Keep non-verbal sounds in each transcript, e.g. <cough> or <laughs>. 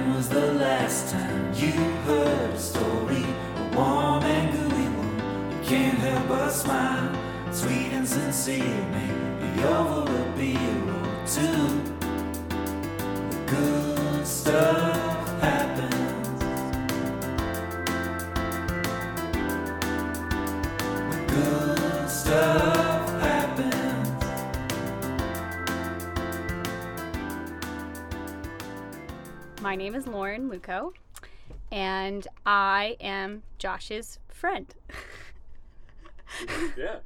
When was the last time you heard a story? A warm and gooey one. You can't help but smile. Sweet and sincere, maybe over a beer or two. The good stuff name is Lauren Luco, and I am Josh's friend. Yeah.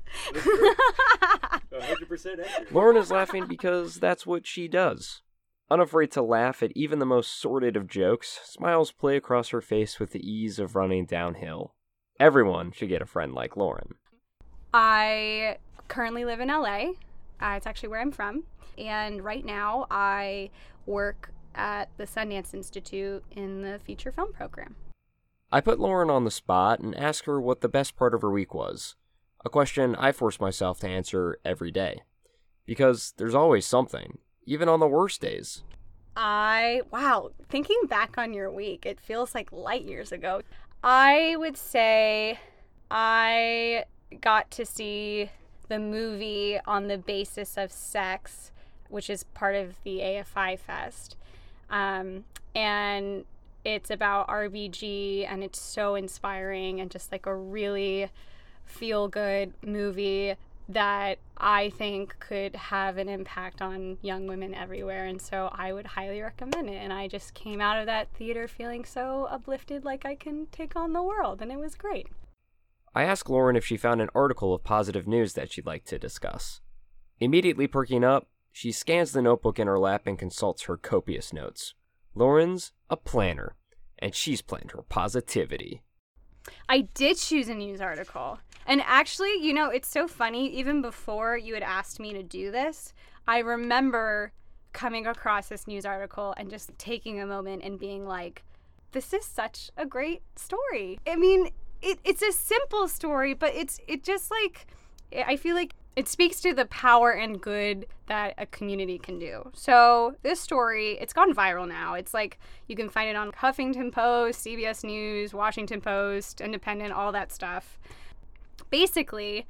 That's 100% <laughs> accurate. Lauren is laughing because that's what she does. Unafraid to laugh at even the most sordid of jokes, smiles play across her face with the ease of running downhill. Everyone should get a friend like Lauren. I currently live in LA. Uh, it's actually where I'm from. And right now, I work at the Sundance Institute in the feature film program. I put Lauren on the spot and asked her what the best part of her week was. A question I force myself to answer every day. Because there's always something, even on the worst days. I, wow, thinking back on your week, it feels like light years ago. I would say I got to see the movie on the basis of sex, which is part of the AFI Fest. Um, and it's about RBG, and it's so inspiring and just like a really feel good movie that I think could have an impact on young women everywhere. And so I would highly recommend it. And I just came out of that theater feeling so uplifted, like I can take on the world. And it was great. I asked Lauren if she found an article of positive news that she'd like to discuss. Immediately perking up, she scans the notebook in her lap and consults her copious notes. Lauren's a planner, and she's planned her positivity. I did choose a news article. And actually, you know, it's so funny. Even before you had asked me to do this, I remember coming across this news article and just taking a moment and being like, this is such a great story. I mean, it, it's a simple story, but it's it just like I feel like it speaks to the power and good that a community can do. So this story, it's gone viral now. It's like you can find it on Huffington Post, CBS News, Washington Post, Independent, all that stuff. Basically,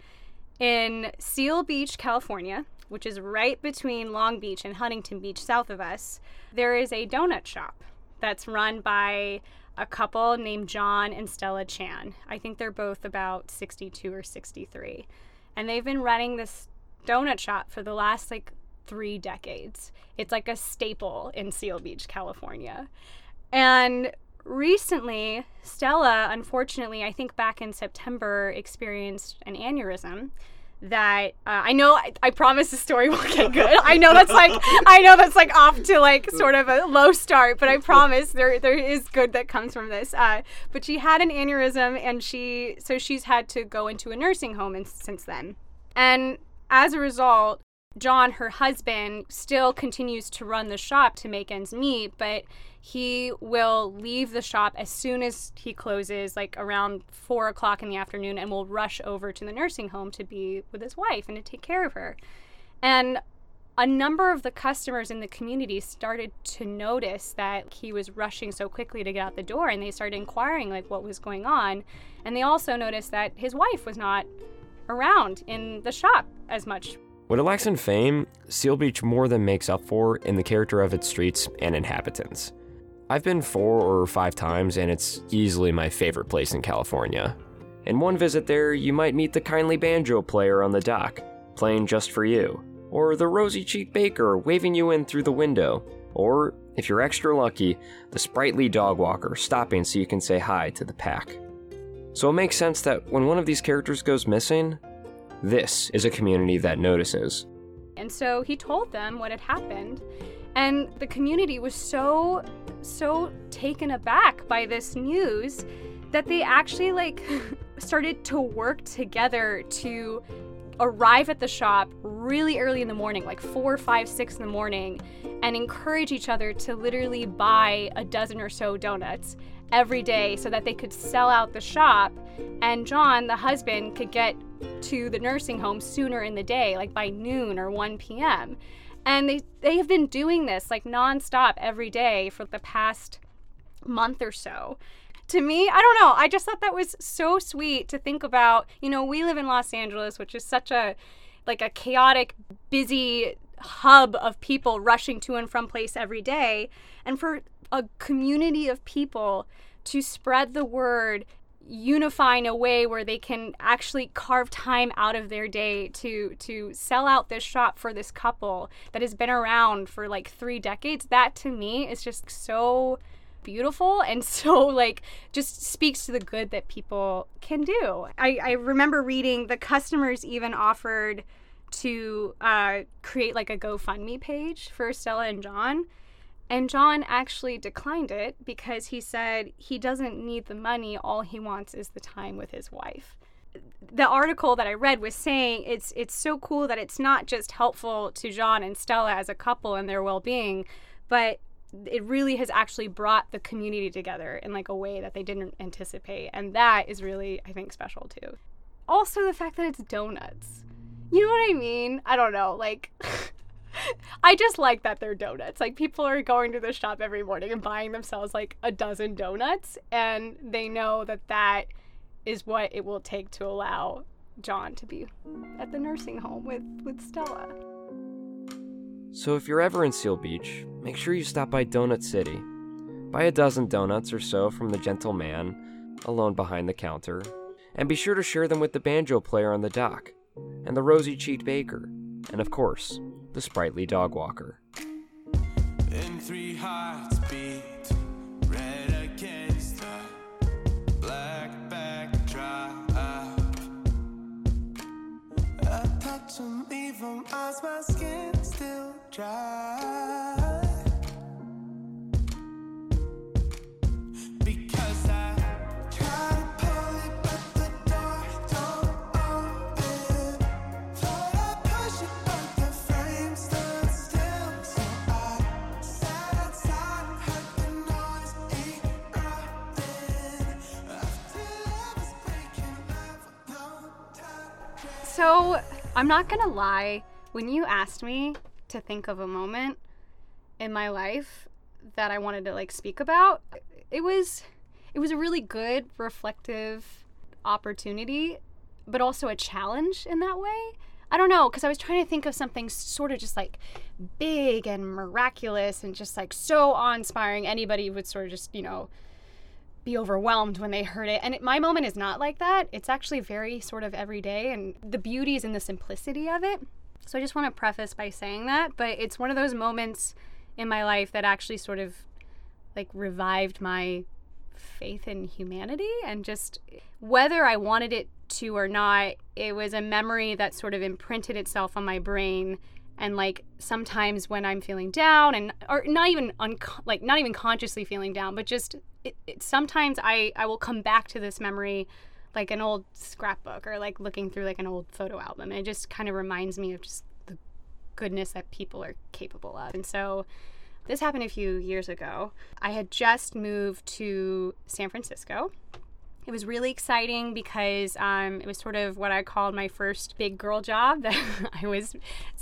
in Seal Beach, California, which is right between Long Beach and Huntington Beach, south of us, there is a donut shop that's run by a couple named John and Stella Chan. I think they're both about 62 or 63. And they've been running this donut shop for the last like three decades. It's like a staple in Seal Beach, California. And recently, Stella, unfortunately, I think back in September, experienced an aneurysm that uh, I know I, I promise the story will get good. I know that's like I know that's like off to like sort of a low start, but I promise there there is good that comes from this. Uh, but she had an aneurysm and she so she's had to go into a nursing home since then. And as a result, John, her husband, still continues to run the shop to make ends meet, but he will leave the shop as soon as he closes, like around four o'clock in the afternoon, and will rush over to the nursing home to be with his wife and to take care of her. And a number of the customers in the community started to notice that he was rushing so quickly to get out the door, and they started inquiring like what was going on. And they also noticed that his wife was not around in the shop as much. What it lacks in fame, Seal Beach more than makes up for in the character of its streets and inhabitants. I've been four or five times, and it's easily my favorite place in California. In one visit there, you might meet the kindly banjo player on the dock, playing just for you, or the rosy cheeked baker waving you in through the window, or, if you're extra lucky, the sprightly dog walker stopping so you can say hi to the pack. So it makes sense that when one of these characters goes missing, this is a community that notices. And so he told them what had happened. And the community was so, so taken aback by this news that they actually like <laughs> started to work together to arrive at the shop really early in the morning, like four, five, six in the morning, and encourage each other to literally buy a dozen or so donuts every day so that they could sell out the shop. And John, the husband, could get to the nursing home sooner in the day, like by noon or 1 p.m. And they, they have been doing this like nonstop every day for the past month or so. To me, I don't know. I just thought that was so sweet to think about. You know, we live in Los Angeles, which is such a like a chaotic, busy hub of people rushing to and from place every day. And for a community of people to spread the word unify in a way where they can actually carve time out of their day to to sell out this shop for this couple that has been around for like 3 decades that to me is just so beautiful and <laughs> so like just speaks to the good that people can do. I, I remember reading the customers even offered to uh, create like a GoFundMe page for Stella and John. And John actually declined it because he said he doesn't need the money. All he wants is the time with his wife. The article that I read was saying it's it's so cool that it's not just helpful to John and Stella as a couple and their well-being, but it really has actually brought the community together in like a way that they didn't anticipate and that is really I think special too. Also the fact that it's donuts. You know what I mean? I don't know, like <laughs> <laughs> I just like that they're donuts. Like people are going to the shop every morning and buying themselves like a dozen donuts, and they know that that is what it will take to allow John to be at the nursing home with with Stella. So if you're ever in Seal Beach, make sure you stop by Donut City. Buy a dozen donuts or so from the gentle man alone behind the counter, and be sure to share them with the banjo player on the dock, and the rosy cheeked baker, and of course, the sprightly dog walker. And three hearts beat red against the black backdrop. I touch as my skin still dry. So I'm not gonna lie. When you asked me to think of a moment in my life that I wanted to like speak about, it was it was a really good reflective opportunity, but also a challenge in that way. I don't know, because I was trying to think of something sort of just like big and miraculous and just like so awe inspiring. Anybody would sort of just, you know, be overwhelmed when they heard it. And it, my moment is not like that. It's actually very sort of everyday, and the beauty is in the simplicity of it. So I just want to preface by saying that, but it's one of those moments in my life that actually sort of like revived my faith in humanity and just whether I wanted it to or not, it was a memory that sort of imprinted itself on my brain and like sometimes when I'm feeling down and or not even un- like not even consciously feeling down, but just it, it, sometimes I I will come back to this memory like an old scrapbook or like looking through like an old photo album it just kind of reminds me of just the goodness that people are capable of. And so this happened a few years ago. I had just moved to San Francisco. It was really exciting because um, it was sort of what I called my first big girl job that <laughs> I was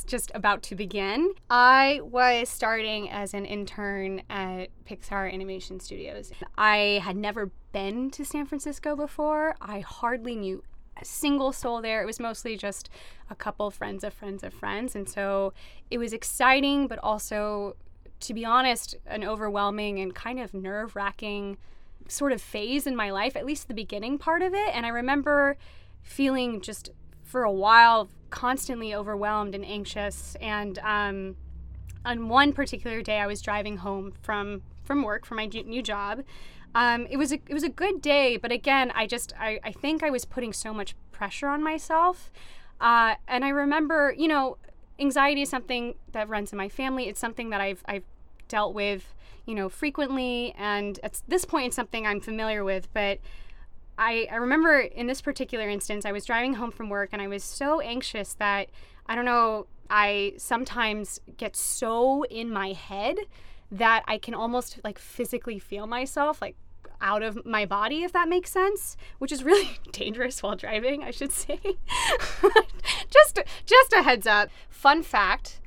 just about to begin. I was starting as an intern at Pixar Animation Studios. I had never been to San Francisco before. I hardly knew a single soul there. It was mostly just a couple friends of friends of friends. And so it was exciting, but also, to be honest, an overwhelming and kind of nerve wracking sort of phase in my life, at least the beginning part of it. And I remember feeling just for a while constantly overwhelmed and anxious. And um, on one particular day, I was driving home from from work for my new job. Um, it was a it was a good day, but again, I just I, I think I was putting so much pressure on myself. Uh, and I remember, you know, anxiety is something that runs in my family. It's something that I've I've dealt with, you know, frequently, and at this point, it's something I'm familiar with. But I I remember in this particular instance, I was driving home from work, and I was so anxious that I don't know. I sometimes get so in my head that I can almost like physically feel myself like out of my body if that makes sense which is really <laughs> dangerous while driving i should say <laughs> just just a heads up fun fact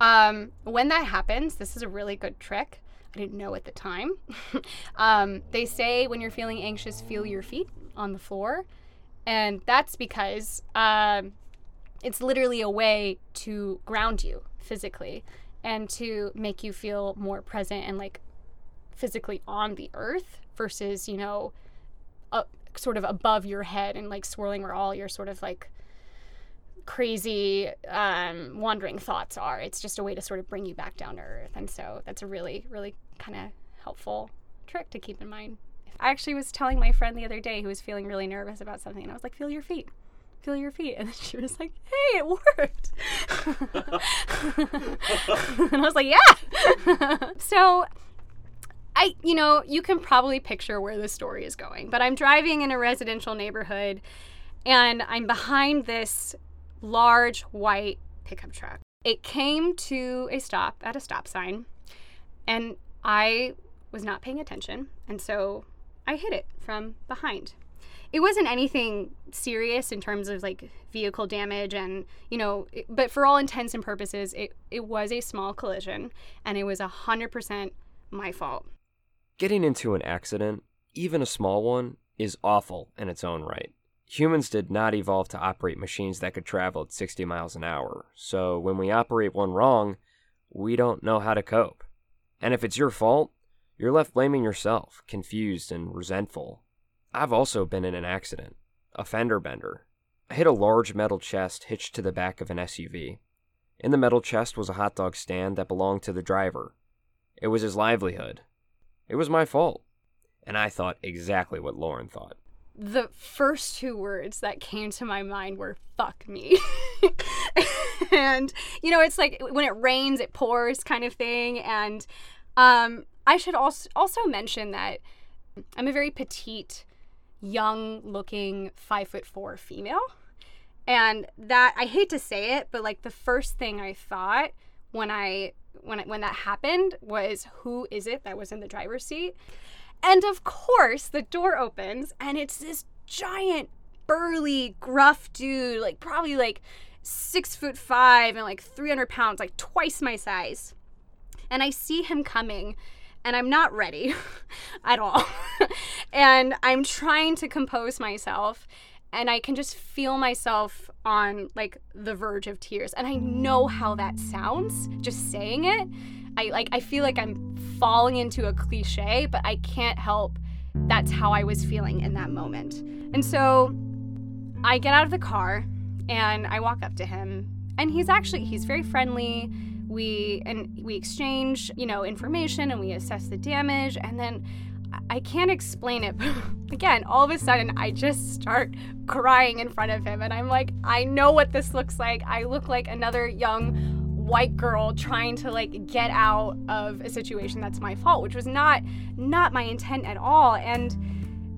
um, when that happens this is a really good trick I didn't know at the time. <laughs> um, they say when you're feeling anxious, feel your feet on the floor. And that's because um, it's literally a way to ground you physically and to make you feel more present and like physically on the earth versus, you know, up, sort of above your head and like swirling where all your sort of like crazy um, wandering thoughts are. It's just a way to sort of bring you back down to earth. And so that's a really, really kind of helpful trick to keep in mind. I actually was telling my friend the other day who was feeling really nervous about something, and I was like, feel your feet. Feel your feet. And then <laughs> she was like, hey, it worked. <laughs> and I was like, yeah. <laughs> so I, you know, you can probably picture where the story is going, but I'm driving in a residential neighborhood and I'm behind this large white pickup truck. It came to a stop at a stop sign, and I was not paying attention, and so I hit it from behind. It wasn't anything serious in terms of like vehicle damage, and you know, it, but for all intents and purposes, it, it was a small collision, and it was 100% my fault. Getting into an accident, even a small one, is awful in its own right. Humans did not evolve to operate machines that could travel at 60 miles an hour, so when we operate one wrong, we don't know how to cope. And if it's your fault, you're left blaming yourself, confused and resentful. I've also been in an accident, a fender bender. I hit a large metal chest hitched to the back of an SUV. In the metal chest was a hot dog stand that belonged to the driver. It was his livelihood. It was my fault. And I thought exactly what Lauren thought the first two words that came to my mind were fuck me. <laughs> and you know, it's like when it rains it pours kind of thing and um I should also also mention that I'm a very petite, young looking 5 foot 4 female. And that I hate to say it, but like the first thing I thought when I when when that happened was who is it that was in the driver's seat? And of course, the door opens and it's this giant, burly, gruff dude, like probably like six foot five and like 300 pounds, like twice my size. And I see him coming and I'm not ready <laughs> at all. <laughs> and I'm trying to compose myself and I can just feel myself on like the verge of tears. And I know how that sounds just saying it. I like I feel like I'm falling into a cliche, but I can't help that's how I was feeling in that moment. And so I get out of the car and I walk up to him and he's actually he's very friendly. We and we exchange, you know, information and we assess the damage and then I can't explain it, but <laughs> again, all of a sudden I just start crying in front of him and I'm like, I know what this looks like. I look like another young white girl trying to like get out of a situation that's my fault which was not not my intent at all. And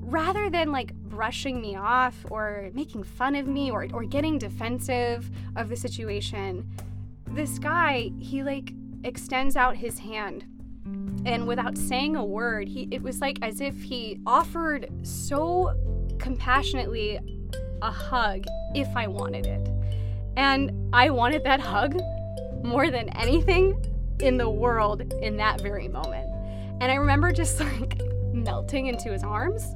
rather than like brushing me off or making fun of me or, or getting defensive of the situation this guy he like extends out his hand. And without saying a word he it was like as if he offered so compassionately a hug if i wanted it. And i wanted that hug more than anything in the world in that very moment. And I remember just <laughs> like melting into his arms.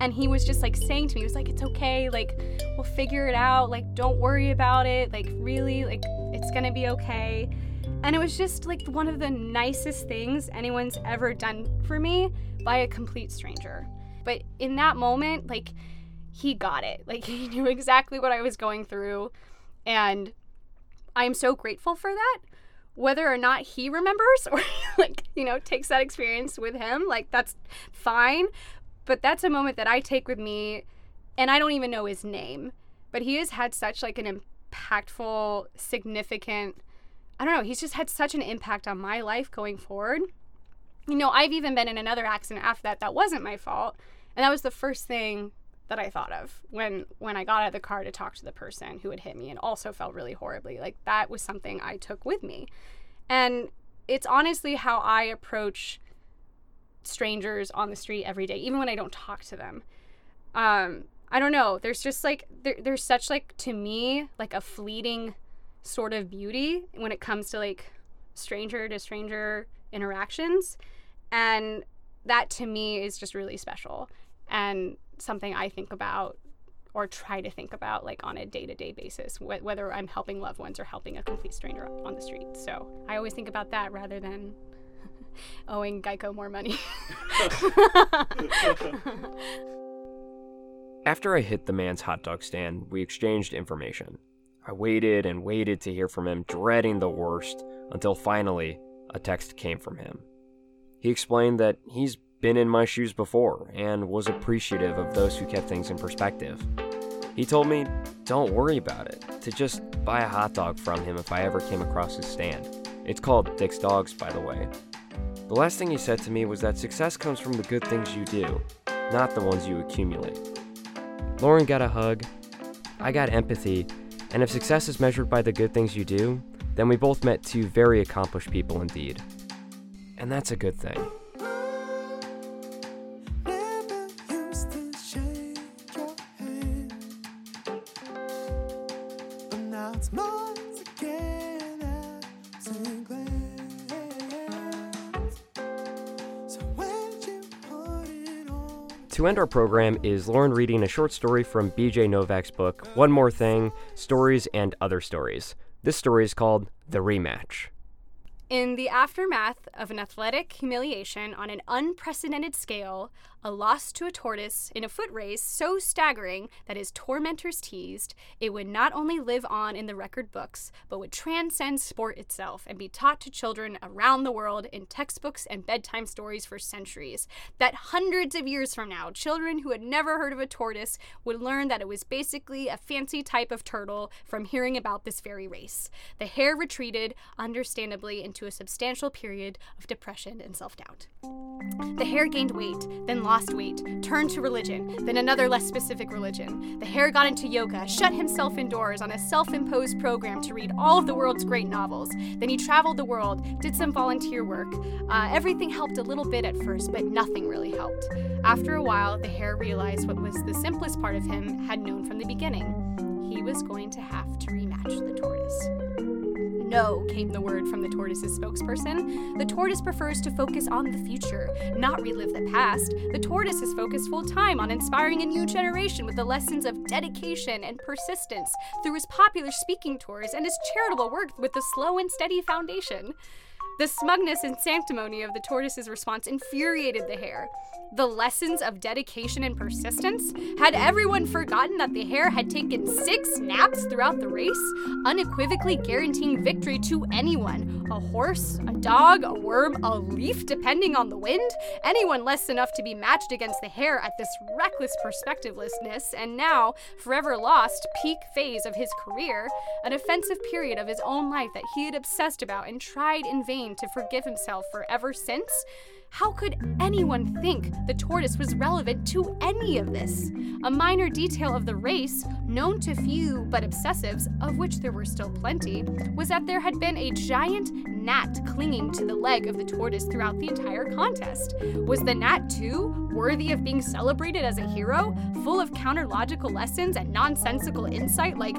And he was just like saying to me, he was like, it's okay, like, we'll figure it out, like, don't worry about it, like, really, like, it's gonna be okay. And it was just like one of the nicest things anyone's ever done for me by a complete stranger. But in that moment, like, he got it. Like, <laughs> he knew exactly what I was going through. And I am so grateful for that. Whether or not he remembers <laughs> or like, you know, takes that experience with him, like that's fine. But that's a moment that I take with me and I don't even know his name. But he has had such like an impactful, significant I don't know, he's just had such an impact on my life going forward. You know, I've even been in another accident after that that wasn't my fault. And that was the first thing that I thought of when when I got out of the car to talk to the person who had hit me and also felt really horribly. Like that was something I took with me. And it's honestly how I approach strangers on the street every day, even when I don't talk to them. Um, I don't know. There's just like there, there's such like to me like a fleeting sort of beauty when it comes to like stranger to stranger interactions. And that to me is just really special and something I think about or try to think about like on a day-to-day basis wh- whether i'm helping loved ones or helping a complete stranger on the street so i always think about that rather than <laughs> owing geico more money <laughs> After I hit the man's hot dog stand, we exchanged information. I waited and waited to hear from him, dreading the worst, until finally a text came from him. He explained that he's been in my shoes before and was appreciative of those who kept things in perspective. He told me, don't worry about it, to just buy a hot dog from him if I ever came across his stand. It's called Dick's Dogs, by the way. The last thing he said to me was that success comes from the good things you do, not the ones you accumulate. Lauren got a hug, I got empathy, and if success is measured by the good things you do, then we both met two very accomplished people indeed. And that's a good thing. To end our program is Lauren reading a short story from BJ Novak's book, One More Thing Stories and Other Stories. This story is called The Rematch. In the aftermath of an athletic humiliation on an unprecedented scale, a loss to a tortoise in a foot race so staggering that his tormentors teased, it would not only live on in the record books, but would transcend sport itself and be taught to children around the world in textbooks and bedtime stories for centuries. That hundreds of years from now, children who had never heard of a tortoise would learn that it was basically a fancy type of turtle from hearing about this very race. The hare retreated, understandably, into a substantial period of depression and self doubt. The hare gained weight, then lost weight, turned to religion, then another less specific religion. The hare got into yoga, shut himself indoors on a self imposed program to read all of the world's great novels. Then he traveled the world, did some volunteer work. Uh, everything helped a little bit at first, but nothing really helped. After a while, the hare realized what was the simplest part of him had known from the beginning. He was going to have to rematch the tortoise. No, came the word from the tortoise's spokesperson. The tortoise prefers to focus on the future, not relive the past. The tortoise is focused full time on inspiring a new generation with the lessons of dedication and persistence through his popular speaking tours and his charitable work with the Slow and Steady Foundation. The smugness and sanctimony of the tortoise's response infuriated the hare. The lessons of dedication and persistence? Had everyone forgotten that the hare had taken six naps throughout the race, unequivocally guaranteeing victory to anyone a horse, a dog, a worm, a leaf, depending on the wind? Anyone less enough to be matched against the hare at this reckless perspectivelessness, and now, forever lost, peak phase of his career, an offensive period of his own life that he had obsessed about and tried in vain to forgive himself for ever since? How could anyone think the tortoise was relevant to any of this? A minor detail of the race, known to few but obsessives, of which there were still plenty, was that there had been a giant gnat clinging to the leg of the tortoise throughout the entire contest. Was the gnat, too, worthy of being celebrated as a hero, full of counterlogical lessons and nonsensical insight like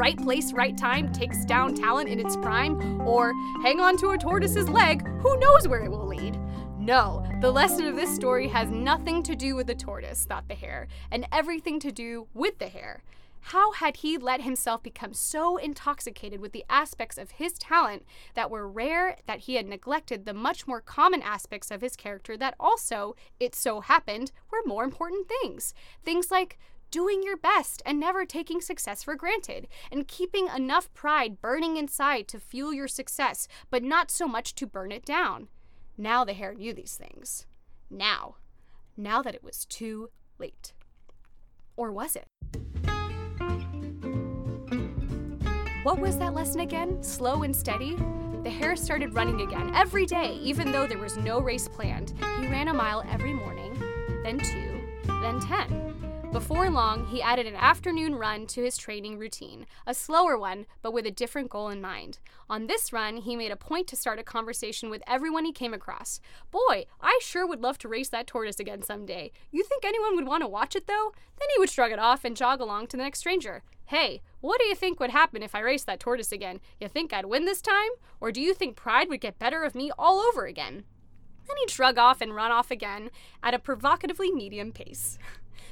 right place, right time takes down talent in its prime, or hang on to a tortoise's leg, who knows where it will lead? No, the lesson of this story has nothing to do with the tortoise, thought the hare, and everything to do with the hare. How had he let himself become so intoxicated with the aspects of his talent that were rare that he had neglected the much more common aspects of his character that also, it so happened, were more important things? Things like doing your best and never taking success for granted, and keeping enough pride burning inside to fuel your success, but not so much to burn it down. Now the hare knew these things. Now. Now that it was too late. Or was it? What was that lesson again? Slow and steady? The hare started running again every day, even though there was no race planned. He ran a mile every morning, then two, then ten. Before long, he added an afternoon run to his training routine, a slower one, but with a different goal in mind. On this run, he made a point to start a conversation with everyone he came across. Boy, I sure would love to race that tortoise again someday. You think anyone would want to watch it, though? Then he would shrug it off and jog along to the next stranger. Hey, what do you think would happen if I raced that tortoise again? You think I'd win this time? Or do you think pride would get better of me all over again? Then he'd shrug off and run off again at a provocatively medium pace. <laughs>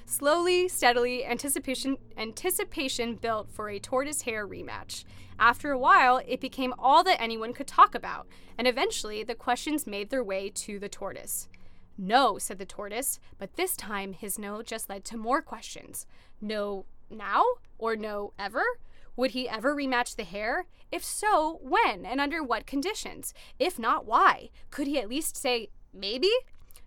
Slowly, steadily, anticipation anticipation built for a tortoise hare rematch. After a while, it became all that anyone could talk about, and eventually the questions made their way to the tortoise. No, said the tortoise, but this time his no just led to more questions. No now? Or no ever? Would he ever rematch the hare? If so, when and under what conditions? If not, why? Could he at least say, maybe?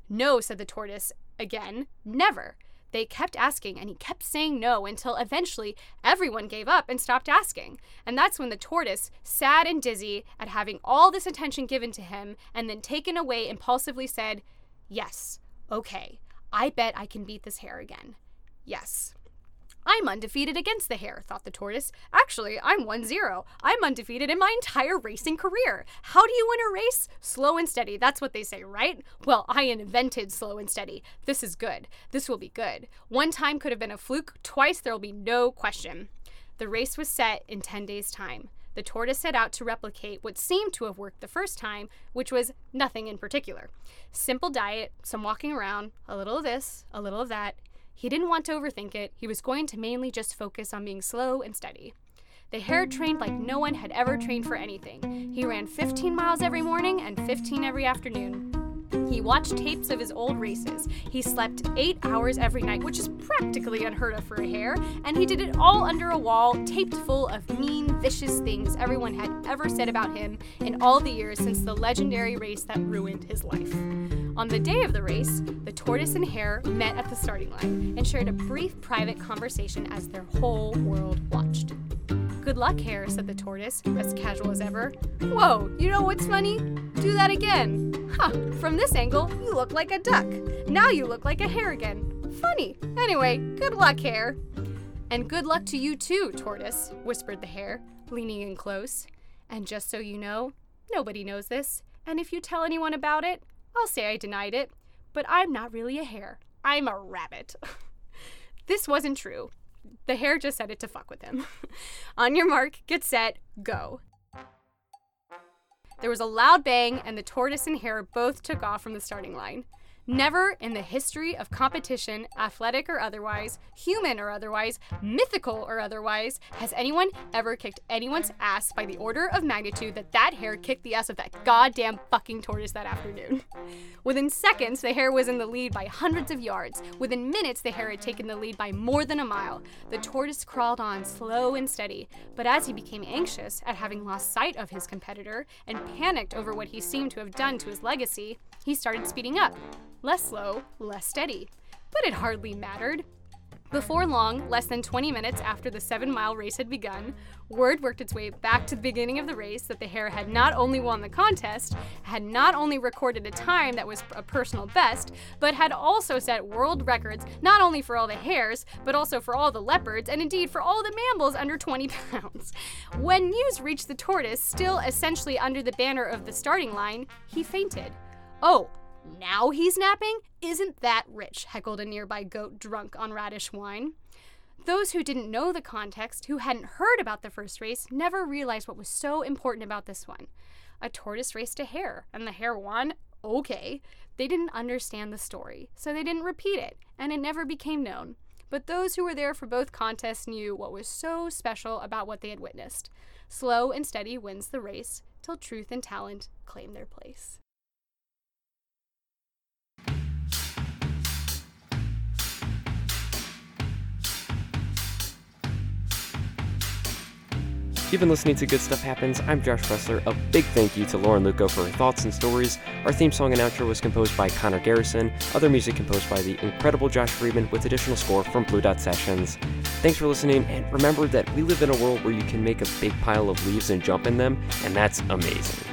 No, said the tortoise again, never. They kept asking, and he kept saying no until eventually everyone gave up and stopped asking. And that's when the tortoise, sad and dizzy at having all this attention given to him and then taken away, impulsively said, Yes, okay, I bet I can beat this hare again. Yes. I'm undefeated against the hare, thought the tortoise. Actually, I'm 1 0. I'm undefeated in my entire racing career. How do you win a race? Slow and steady. That's what they say, right? Well, I invented slow and steady. This is good. This will be good. One time could have been a fluke, twice there'll be no question. The race was set in 10 days' time. The tortoise set out to replicate what seemed to have worked the first time, which was nothing in particular. Simple diet, some walking around, a little of this, a little of that, he didn't want to overthink it, he was going to mainly just focus on being slow and steady. The hare trained like no one had ever trained for anything. He ran 15 miles every morning and 15 every afternoon. He watched tapes of his old races. He slept eight hours every night, which is practically unheard of for a hare, and he did it all under a wall, taped full of mean, vicious things everyone had ever said about him in all the years since the legendary race that ruined his life. On the day of the race, the tortoise and hare met at the starting line and shared a brief private conversation as their whole world watched. Good luck, hare, said the tortoise, as casual as ever. Whoa, you know what's funny? Do that again. Huh, from this angle, you look like a duck. Now you look like a hare again. Funny. Anyway, good luck, hare. And good luck to you too, tortoise, whispered the hare, leaning in close. And just so you know, nobody knows this, and if you tell anyone about it, I'll say I denied it, but I'm not really a hare. I'm a rabbit. <laughs> this wasn't true. The hare just said it to fuck with him. <laughs> On your mark, get set, go. There was a loud bang, and the tortoise and hare both took off from the starting line. Never in the history of competition, athletic or otherwise, human or otherwise, mythical or otherwise, has anyone ever kicked anyone's ass by the order of magnitude that that hare kicked the ass of that goddamn fucking tortoise that afternoon. <laughs> Within seconds, the hare was in the lead by hundreds of yards. Within minutes, the hare had taken the lead by more than a mile. The tortoise crawled on slow and steady, but as he became anxious at having lost sight of his competitor and panicked over what he seemed to have done to his legacy, he started speeding up. Less slow, less steady. But it hardly mattered. Before long, less than 20 minutes after the seven mile race had begun, word worked its way back to the beginning of the race that the hare had not only won the contest, had not only recorded a time that was a personal best, but had also set world records not only for all the hares, but also for all the leopards, and indeed for all the mammals under 20 <laughs> pounds. When news reached the tortoise, still essentially under the banner of the starting line, he fainted. Oh, now he's napping? Isn't that rich? heckled a nearby goat drunk on radish wine. Those who didn't know the context, who hadn't heard about the first race, never realized what was so important about this one. A tortoise raced a hare, and the hare won? Okay. They didn't understand the story, so they didn't repeat it, and it never became known. But those who were there for both contests knew what was so special about what they had witnessed. Slow and steady wins the race, till truth and talent claim their place. You've been listening to Good Stuff Happens. I'm Josh Fessler. A big thank you to Lauren Luco for her thoughts and stories. Our theme song and outro was composed by Connor Garrison. Other music composed by the incredible Josh Friedman with additional score from Blue Dot Sessions. Thanks for listening, and remember that we live in a world where you can make a big pile of leaves and jump in them, and that's amazing.